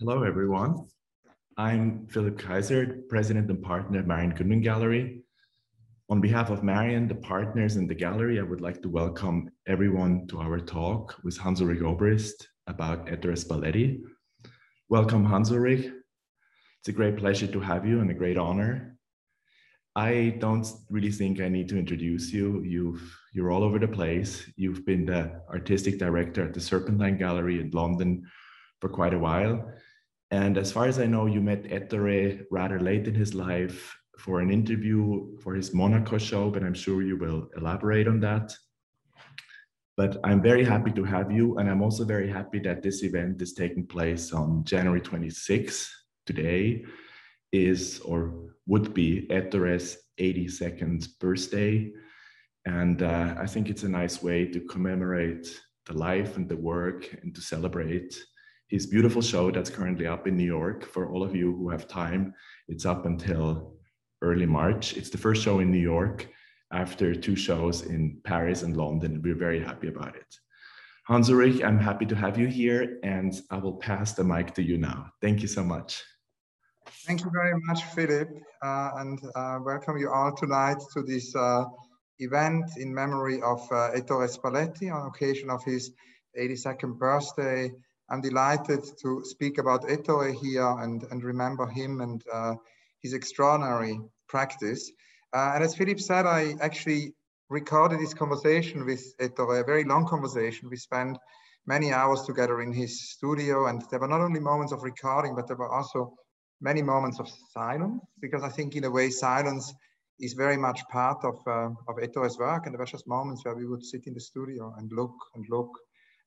Hello, everyone. I'm Philipp Kaiser, President and Partner at Marian Goodman Gallery. On behalf of Marian, the partners in the gallery, I would like to welcome everyone to our talk with Hans-Ulrich Obrist about Ettore Spalletti. Welcome, Hans-Ulrich. It's a great pleasure to have you and a great honor. I don't really think I need to introduce you. You've, you're all over the place. You've been the artistic director at the Serpentine Gallery in London for quite a while and as far as I know, you met Ettore rather late in his life for an interview for his Monaco show, but I'm sure you will elaborate on that. But I'm very happy to have you. And I'm also very happy that this event is taking place on January 26th. Today is or would be Ettore's 82nd birthday. And uh, I think it's a nice way to commemorate the life and the work and to celebrate his beautiful show that's currently up in New York. For all of you who have time, it's up until early March. It's the first show in New York after two shows in Paris and London. We're very happy about it. Hans Ulrich, I'm happy to have you here and I will pass the mic to you now. Thank you so much. Thank you very much, Philipp, uh, and uh, welcome you all tonight to this uh, event in memory of uh, Ettore Spalletti on occasion of his 82nd birthday. I'm delighted to speak about Ettore here and, and remember him and uh, his extraordinary practice. Uh, and as Philipp said, I actually recorded this conversation with Ettore, a very long conversation. We spent many hours together in his studio and there were not only moments of recording, but there were also many moments of silence because I think in a way silence is very much part of, uh, of Ettore's work. And there were just moments where we would sit in the studio and look and look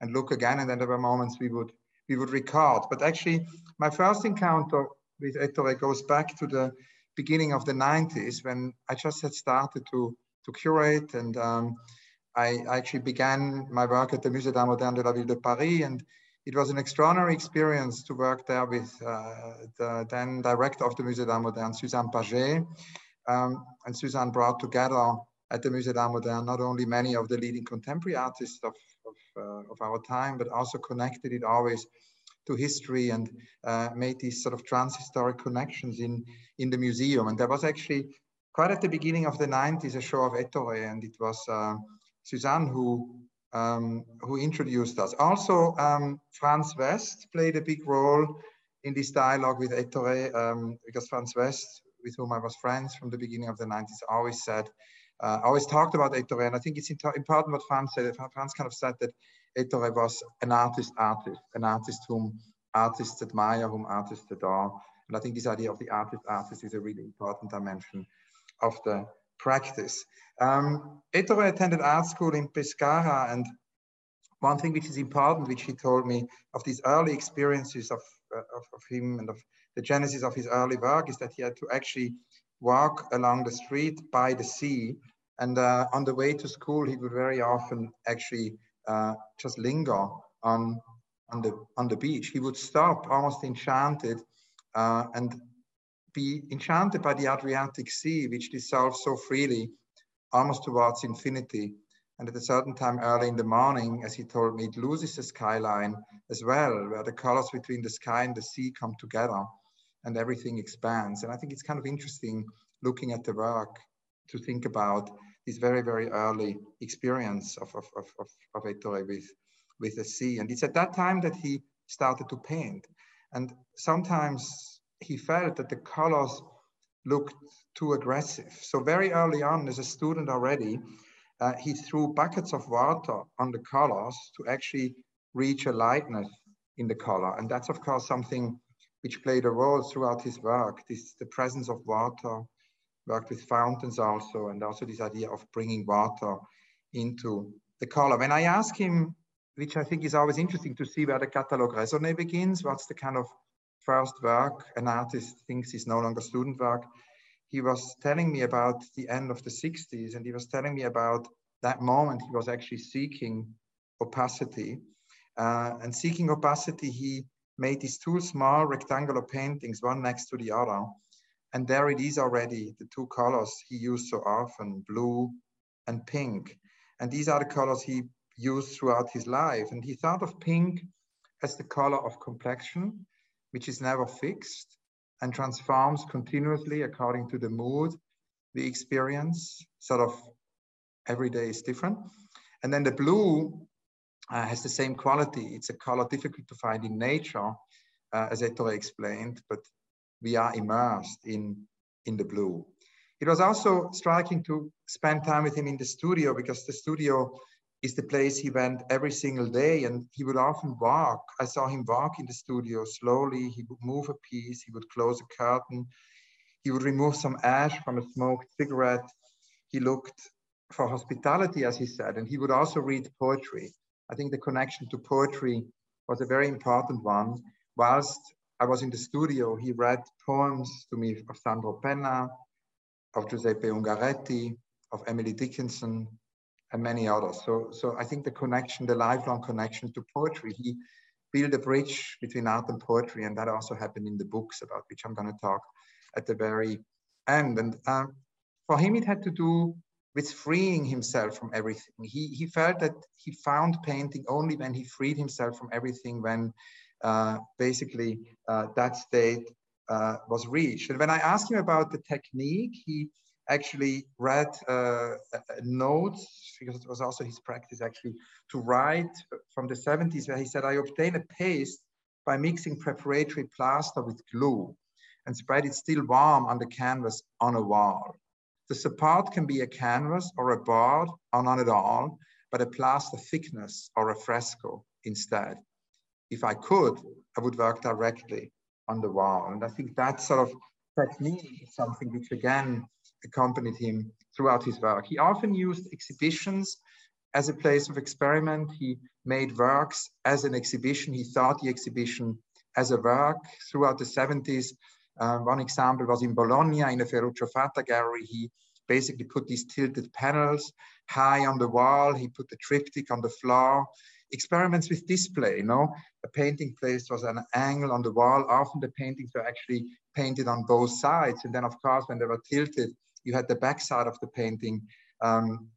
and look again. And then there were moments we would we would record. But actually, my first encounter with Ettore goes back to the beginning of the 90s when I just had started to, to curate and um, I actually began my work at the Musée d'Art Moderne de la Ville de Paris and it was an extraordinary experience to work there with uh, the then director of the Musée d'Art Moderne, Suzanne Pagé. Um, and Suzanne brought together at the Musée d'Art Moderne not only many of the leading contemporary artists of of our time, but also connected it always to history and uh, made these sort of transhistoric connections in, in the museum. And there was actually quite at the beginning of the 90s a show of Ettore, and it was uh, Suzanne who um, who introduced us. Also, um, Franz West played a big role in this dialogue with Ettore um, because Franz West, with whom I was friends from the beginning of the 90s, always said uh, I always talked about Ettore, and I think it's important what Franz said. Franz kind of said that Ettore was an artist artist, an artist whom artists admire, whom artists adore. And I think this idea of the artist artist is a really important dimension of the practice. Um, Ettore attended art school in Pescara, and one thing which is important, which he told me of these early experiences of, uh, of, of him and of the genesis of his early work is that he had to actually walk along the street by the sea and uh, on the way to school, he would very often actually uh, just linger on, on, the, on the beach. He would stop almost enchanted uh, and be enchanted by the Adriatic Sea, which dissolves so freely, almost towards infinity. And at a certain time early in the morning, as he told me, it loses the skyline as well, where the colors between the sky and the sea come together and everything expands. And I think it's kind of interesting looking at the work to think about this very, very early experience of, of, of, of, of Ettore with, with the sea. And it's at that time that he started to paint. And sometimes he felt that the colors looked too aggressive. So very early on as a student already, uh, he threw buckets of water on the colors to actually reach a lightness in the color. And that's of course something which played a role throughout his work, this the presence of water, worked with fountains also, and also this idea of bringing water into the color. When I ask him, which I think is always interesting to see where the catalogue raisonné begins, what's the kind of first work an artist thinks is no longer student work, he was telling me about the end of the 60s, and he was telling me about that moment he was actually seeking opacity. Uh, and seeking opacity, he made these two small rectangular paintings, one next to the other, and there it is already, the two colors he used so often, blue and pink. And these are the colors he used throughout his life. And he thought of pink as the color of complexion, which is never fixed and transforms continuously according to the mood we experience. Sort of every day is different. And then the blue uh, has the same quality. It's a color difficult to find in nature, uh, as Ettore explained, but we are immersed in, in the blue. It was also striking to spend time with him in the studio because the studio is the place he went every single day and he would often walk. I saw him walk in the studio slowly. He would move a piece, he would close a curtain, he would remove some ash from a smoked cigarette. He looked for hospitality, as he said, and he would also read poetry. I think the connection to poetry was a very important one. Whilst I was in the studio, he read poems to me of Sandro Penna, of Giuseppe Ungaretti, of Emily Dickinson, and many others. So, so I think the connection, the lifelong connection to poetry, he built a bridge between art and poetry, and that also happened in the books about which I'm going to talk at the very end. And uh, for him, it had to do with freeing himself from everything. He, he felt that he found painting only when he freed himself from everything, when basically uh, that state uh, was reached. And when I asked him about the technique, he actually read uh, notes, because it was also his practice actually, to write from the 70s, where he said, I obtain a paste by mixing preparatory plaster with glue and spread it still warm on the canvas on a wall. The support can be a canvas or a board or none at all, but a plaster thickness or a fresco instead. If I could, I would work directly on the wall. And I think that sort of technique is something which again accompanied him throughout his work. He often used exhibitions as a place of experiment. He made works as an exhibition. He thought the exhibition as a work throughout the 70s. Uh, one example was in Bologna in the Ferruccio Fata gallery. He basically put these tilted panels high on the wall. He put the triptych on the floor. Experiments with display, you know, a painting placed was an angle on the wall. Often the paintings were actually painted on both sides. And then of course, when they were tilted, you had the back side of the painting, um,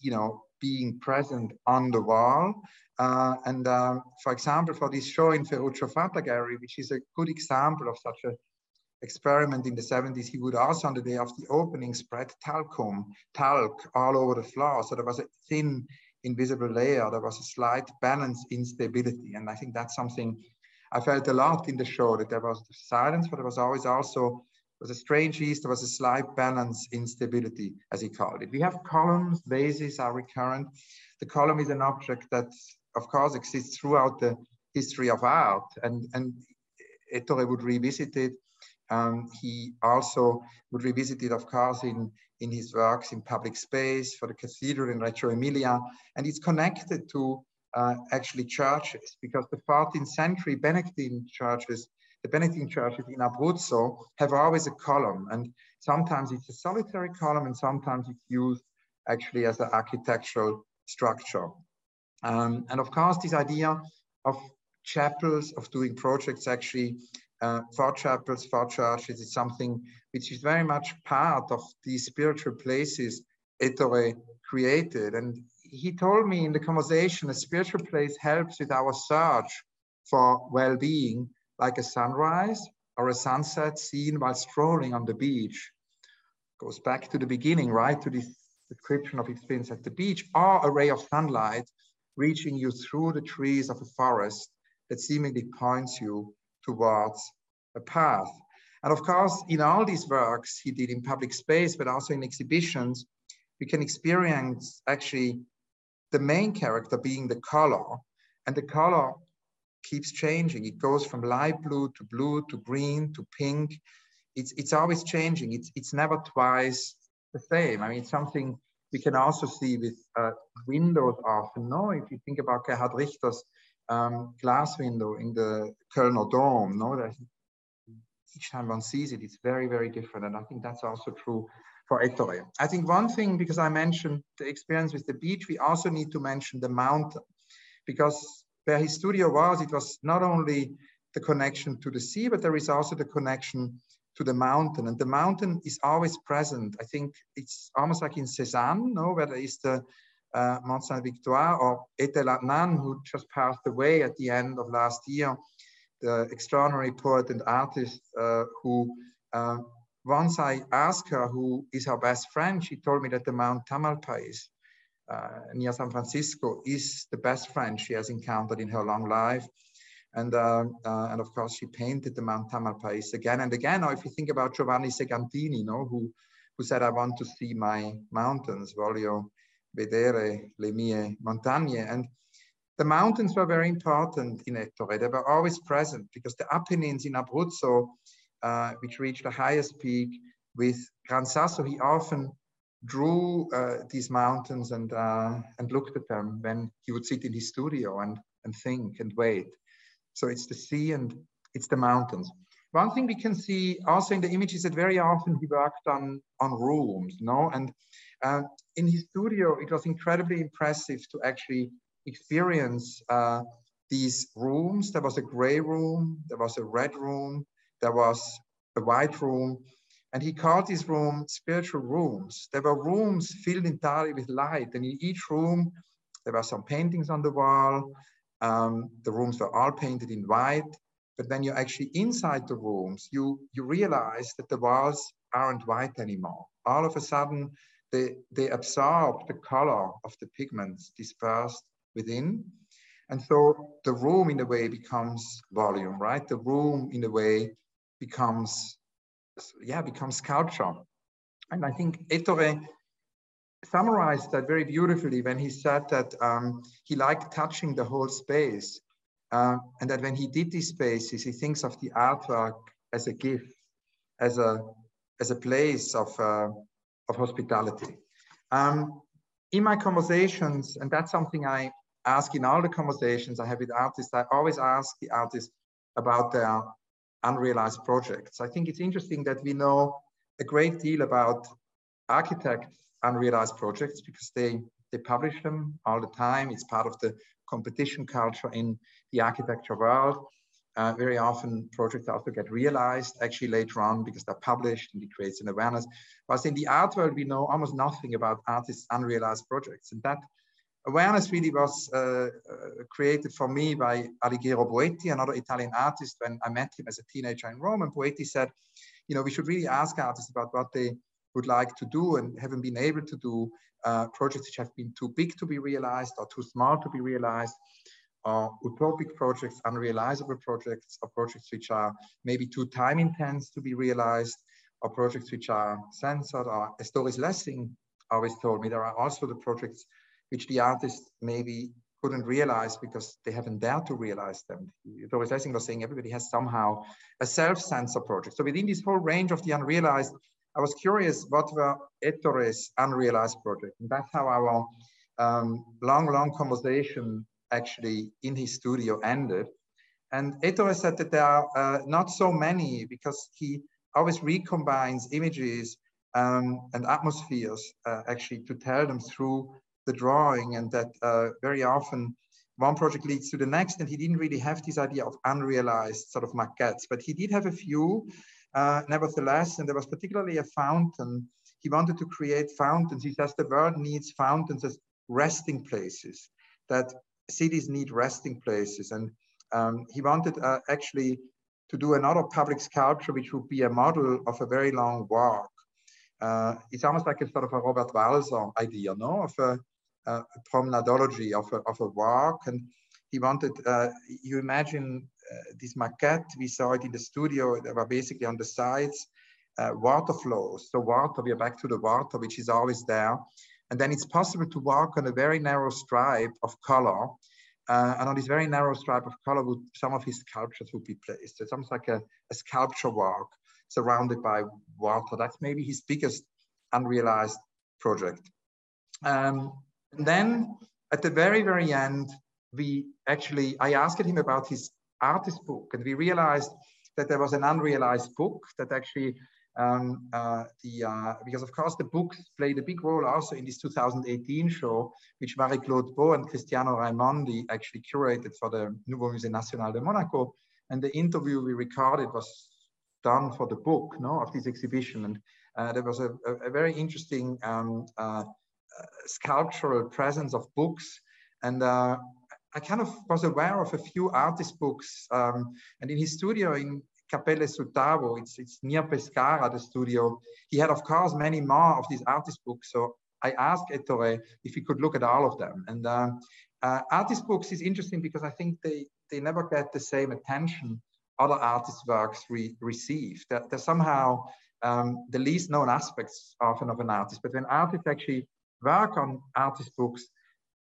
you know, being present on the wall. Uh, and um, for example, for this show in Ferruccio Fata Gallery, which is a good example of such a experiment in the 70s, he would also on the day of the opening spread talcum, talc all over the floor. So there was a thin invisible layer. There was a slight balance instability. And I think that's something I felt a lot in the show that there was silence, but there was always also was a strange ease. There was a slight balance instability, as he called it. We have columns, vases are recurrent. The column is an object that, of course, exists throughout the history of art, and and Ettore would revisit it um, he also would revisit it, of course, in, in his works in public space for the cathedral in Reggio Emilia. And it's connected to uh, actually churches because the 14th century Benedictine churches, the Benedictine churches in Abruzzo have always a column. And sometimes it's a solitary column and sometimes it's used actually as an architectural structure. Um, and of course, this idea of chapels, of doing projects actually uh, for chapels, for churches, is something which is very much part of these spiritual places Ettore created. And he told me in the conversation, a spiritual place helps with our search for well-being, like a sunrise or a sunset seen while strolling on the beach. Goes back to the beginning, right? To this description of experience at the beach, or a ray of sunlight reaching you through the trees of a forest that seemingly points you towards a path. And of course, in all these works he did in public space, but also in exhibitions, we can experience actually the main character being the color. And the color keeps changing. It goes from light blue to blue to green to pink. It's, it's always changing. It's, it's never twice the same. I mean, it's something we can also see with uh, windows often. No, if you think about Gerhard Richter's um, glass window in the Kölner Dom, no, there's, each time one sees it, it's very, very different. And I think that's also true for Ettore. I think one thing, because I mentioned the experience with the beach, we also need to mention the mountain, because where his studio was, it was not only the connection to the sea, but there is also the connection to the mountain. And the mountain is always present. I think it's almost like in Cézanne, no, where there is the uh, Mont Sainte-Victoire or Etel Adnan, who just passed away at the end of last year. the extraordinary poet and artist uh, who uh, once I asked her who is her best friend, she told me that the Mount Tamalpais uh, near San Francisco is the best friend she has encountered in her long life. And, uh, uh, and of course, she painted the Mount Tamalpais again and again. Or if you think about Giovanni Segantini, you know, who, who said, I want to see my mountains, vedere le mie montagne. And the mountains were very important in Ettore. They were always present because the Apennines in Abruzzo, uh, which reached the highest peak with Gran Sasso, he often drew uh, these mountains and, uh, and looked at them when he would sit in his studio and, and think and wait. So it's the sea and it's the mountains. One thing we can see also in the images that very often he worked on, on rooms, know, and uh, in his studio, it was incredibly impressive to actually experience uh, these rooms. There was a gray room, there was a red room, there was a white room, and he called these rooms spiritual rooms. There were rooms filled entirely with light, and in each room, there were some paintings on the wall. Um, the rooms were all painted in white, but when you're actually inside the rooms, you, you realize that the walls aren't white anymore. All of a sudden, they, they absorb the color of the pigments dispersed within. And so the room in a way becomes volume, right? The room in a way becomes, yeah, becomes sculpture. And I think Ettore summarized that very beautifully when he said that um, he liked touching the whole space. Uh, and that when he did these spaces, he thinks of the artwork as a gift, as a, as a place of, uh, of hospitality. Um, in my conversations, and that's something I ask in all the conversations I have with artists, I always ask the artists about their unrealized projects. I think it's interesting that we know a great deal about architects' unrealized projects because they, they publish them all the time. It's part of the competition culture in the architecture world. Uh, very often projects also get realized actually later on because they're published and it creates an awareness. But in the art world, we know almost nothing about artists' unrealized projects. And that awareness really was uh, uh, created for me by Alighiero Boetti, another Italian artist, when I met him as a teenager in Rome. And Boetti said, you know, we should really ask artists about what they would like to do and haven't been able to do uh, projects which have been too big to be realized or too small to be realized or utopic projects, unrealizable projects, or projects which are maybe too time intense to be realized, or projects which are censored, or as Doris Lessing always told me, there are also the projects which the artist maybe couldn't realize because they haven't dared to realize them. Doris Lessing was saying everybody has somehow a self-censor project. So within this whole range of the unrealized, I was curious what were Ettore's unrealized projects. And that's how our um, long, long conversation actually in his studio ended. And Ettore said that there are uh, not so many because he always recombines images um, and atmospheres uh, actually to tell them through the drawing and that uh, very often one project leads to the next and he didn't really have this idea of unrealized sort of maquettes, but he did have a few uh, nevertheless, and there was particularly a fountain. He wanted to create fountains. He says the world needs fountains as resting places, that cities need resting places. And um, he wanted uh, actually to do another public sculpture, which would be a model of a very long walk. Uh, it's almost like a sort of a Robert Walser idea, no? Of a, a promenadology, of a, of a walk. And he wanted, uh, you imagine uh, this maquette, we saw it in the studio, they were basically on the sides, uh, water flows. So water, we are back to the water, which is always there. And then it's possible to walk on a very narrow stripe of color. Uh, and on this very narrow stripe of color, would, some of his sculptures would be placed. So it's almost like a, a sculpture walk surrounded by water. That's maybe his biggest unrealized project. Um, and then at the very, very end, we actually, I asked him about his artist book and we realized that there was an unrealized book that actually um, uh, the uh, because of course the books played a big role also in this 2018 show, which Marie-Claude Beaud and Cristiano Raimondi actually curated for the Nouveau Musée National de Monaco. And the interview we recorded was done for the book no, of this exhibition. And uh, there was a, a, a very interesting um, uh, uh, sculptural presence of books. And uh, I kind of was aware of a few artist books. Um, and in his studio in Cappelle sul Tavo, it's, it's near Pescara, the studio, he had, of course, many more of these artist books. So I asked Ettore if he could look at all of them. And um, uh, artist books is interesting because I think they, they never get the same attention other artists' works re receive. They're, they're somehow um, the least known aspects often of an artist. But when artists actually work on artist books,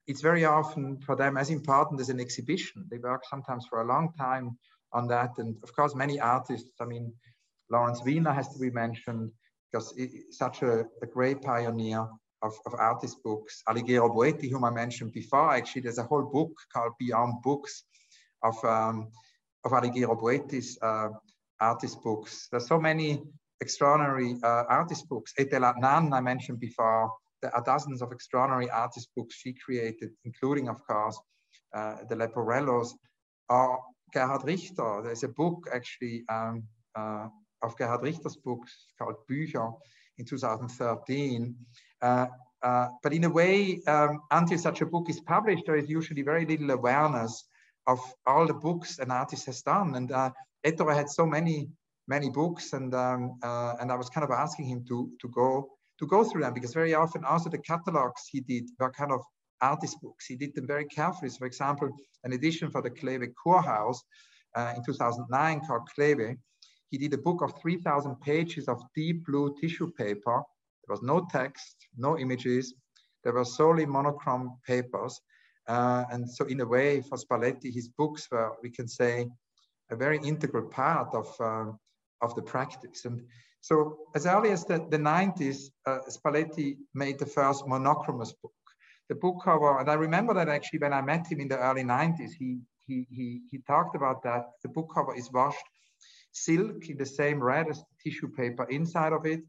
it's very often for them as important as an exhibition. They work sometimes for a long time on that. And of course, many artists, I mean, Lawrence Weiner has to be mentioned because such a, a great pioneer of, of artist books. Alighiero Boetti, whom I mentioned before, actually, there's a whole book called Beyond Books of, um, of Alighiero Boetti's uh, artist books. There's so many extraordinary uh, artist books. Etel Adnan, I mentioned before, there are dozens of extraordinary artist books she created, including, of course, uh, the Leporellos, or Gerhard Richter. There's a book actually um, uh, of Gerhard Richter's books called Bücher in 2013. Uh, uh, but in a way, um, until such a book is published, there is usually very little awareness of all the books an artist has done. And uh, Ettore had so many, many books, and um, uh, and I was kind of asking him to to go to go through them because very often also the catalogs he did were kind of artist books. He did them very carefully. So for example, an edition for the Kleve Kurhaus uh, in 2009 called Kleve, he did a book of 3,000 pages of deep blue tissue paper. There was no text, no images. There were solely monochrome papers. Uh, and so in a way, for Spalletti, his books were, we can say, a very integral part of, uh, of the practice. And so as early as the, the 90s, uh, Spalletti made the first monochromous book. The book cover, and I remember that actually when I met him in the early 90s, he, he, he, he talked about that. The book cover is washed silk in the same red as tissue paper inside of it.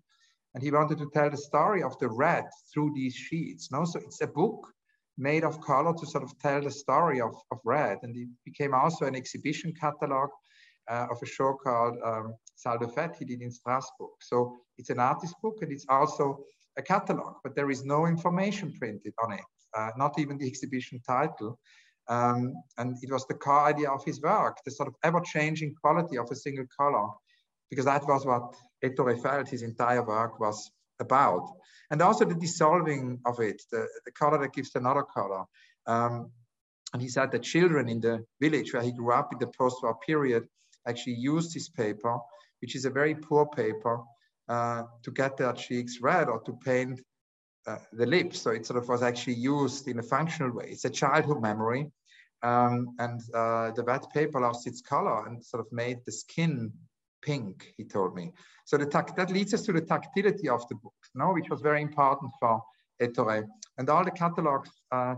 And he wanted to tell the story of the red through these sheets. No? So it's a book made of color to sort of tell the story of, of red. And it became also an exhibition catalog uh, of a show called um, Fête he did in Strasbourg. So it's an artist book and it's also a catalog, but there is no information printed on it, uh, not even the exhibition title. Um, and it was the core idea of his work, the sort of ever-changing quality of a single color, because that was what Ettore felt his entire work was about. And also the dissolving of it, the, the color that gives another color. Um, and he said that children in the village where he grew up in the post-war period actually used this paper, which is a very poor paper, uh, to get their cheeks red or to paint uh, the lips. So it sort of was actually used in a functional way. It's a childhood memory. Um, and uh, the wet paper lost its color and sort of made the skin pink, he told me. So that leads us to the tactility of the book, no? which was very important for Ettore. And all the catalogs uh,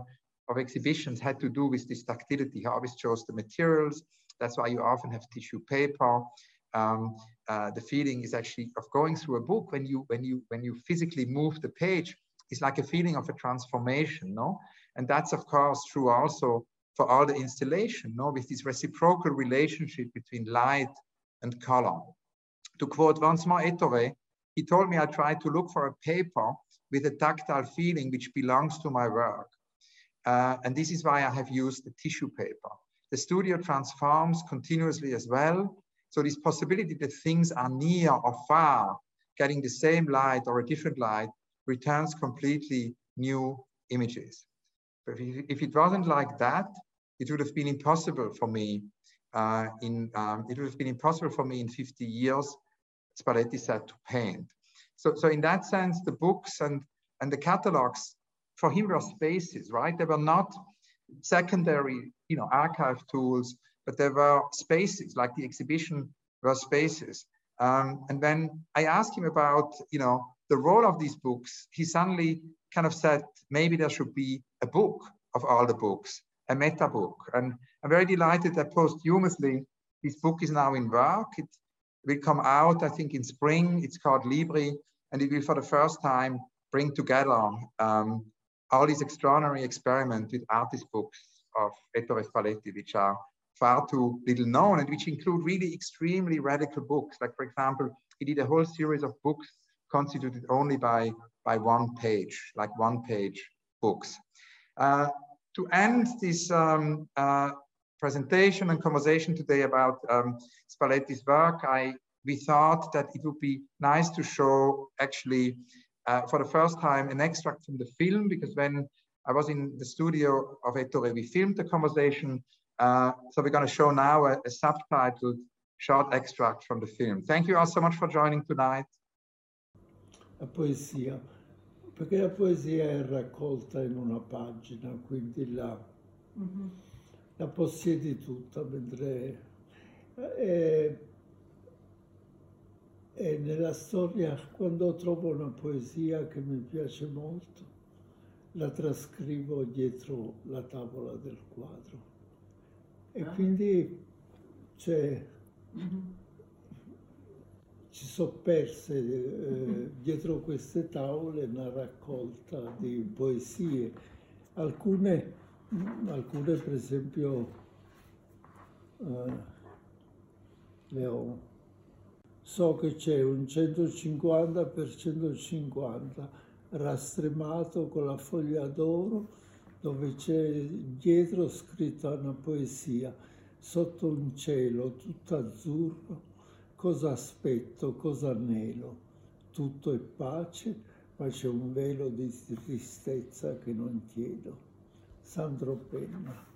of exhibitions had to do with this tactility. He always chose the materials. That's why you often have tissue paper. Um, uh, the feeling is actually of going through a book when you when you when you physically move the page. It's like a feeling of a transformation, no? And that's of course true also for all the installation, no, with this reciprocal relationship between light and color. To quote once more Ettore, he told me I tried to look for a paper with a tactile feeling which belongs to my work. Uh, and this is why I have used the tissue paper. The studio transforms continuously as well. So this possibility that things are near or far, getting the same light or a different light, returns completely new images. But if, it wasn't like that, it would have been impossible for me uh, in, um, it would have been impossible for me in 50 years, Spalletti said, to paint. So, so in that sense, the books and, and the catalogs for him were spaces, right? They were not secondary, you know, archive tools, but there were spaces, like the exhibition were spaces. Um, and when I asked him about, you know, the role of these books, he suddenly kind of said, maybe there should be a book of all the books, a meta book. And I'm very delighted that posthumously, this book is now in work. It will come out, I think, in spring. It's called Libri, and it will, for the first time, bring together um, all these extraordinary experiments with artist books of Ettore Spalletti, which are far too little known and which include really extremely radical books. Like, for example, he did a whole series of books constituted only by, by one page, like one page books. Uh, to end this um, uh, presentation and conversation today about um, Spalletti's work, I we thought that it would be nice to show actually uh, for the first time an extract from the film because when I was in the studio of Ettore, we filmed the conversation. Uh, so we're going to show now a, a subtitled short extract from the film. Thank you all so much for joining tonight. La poesia, perché la poesia è raccolta in una pagina, quindi la, mm-hmm. la possiedi tutta, mentre è, e nella storia, quando trovo una poesia che mi piace molto, la trascrivo dietro la tavola del quadro. E ah. quindi mm-hmm. ci sono perse eh, dietro queste tavole una raccolta di poesie. Alcune, alcune per esempio, eh, le ho so che c'è un 150 per 150 rastremato con la foglia d'oro dove c'è dietro scritta una poesia sotto un cielo tutto azzurro cosa aspetto cosa anelo. Tutto è pace ma c'è un velo di tristezza che non chiedo. Sandro Penna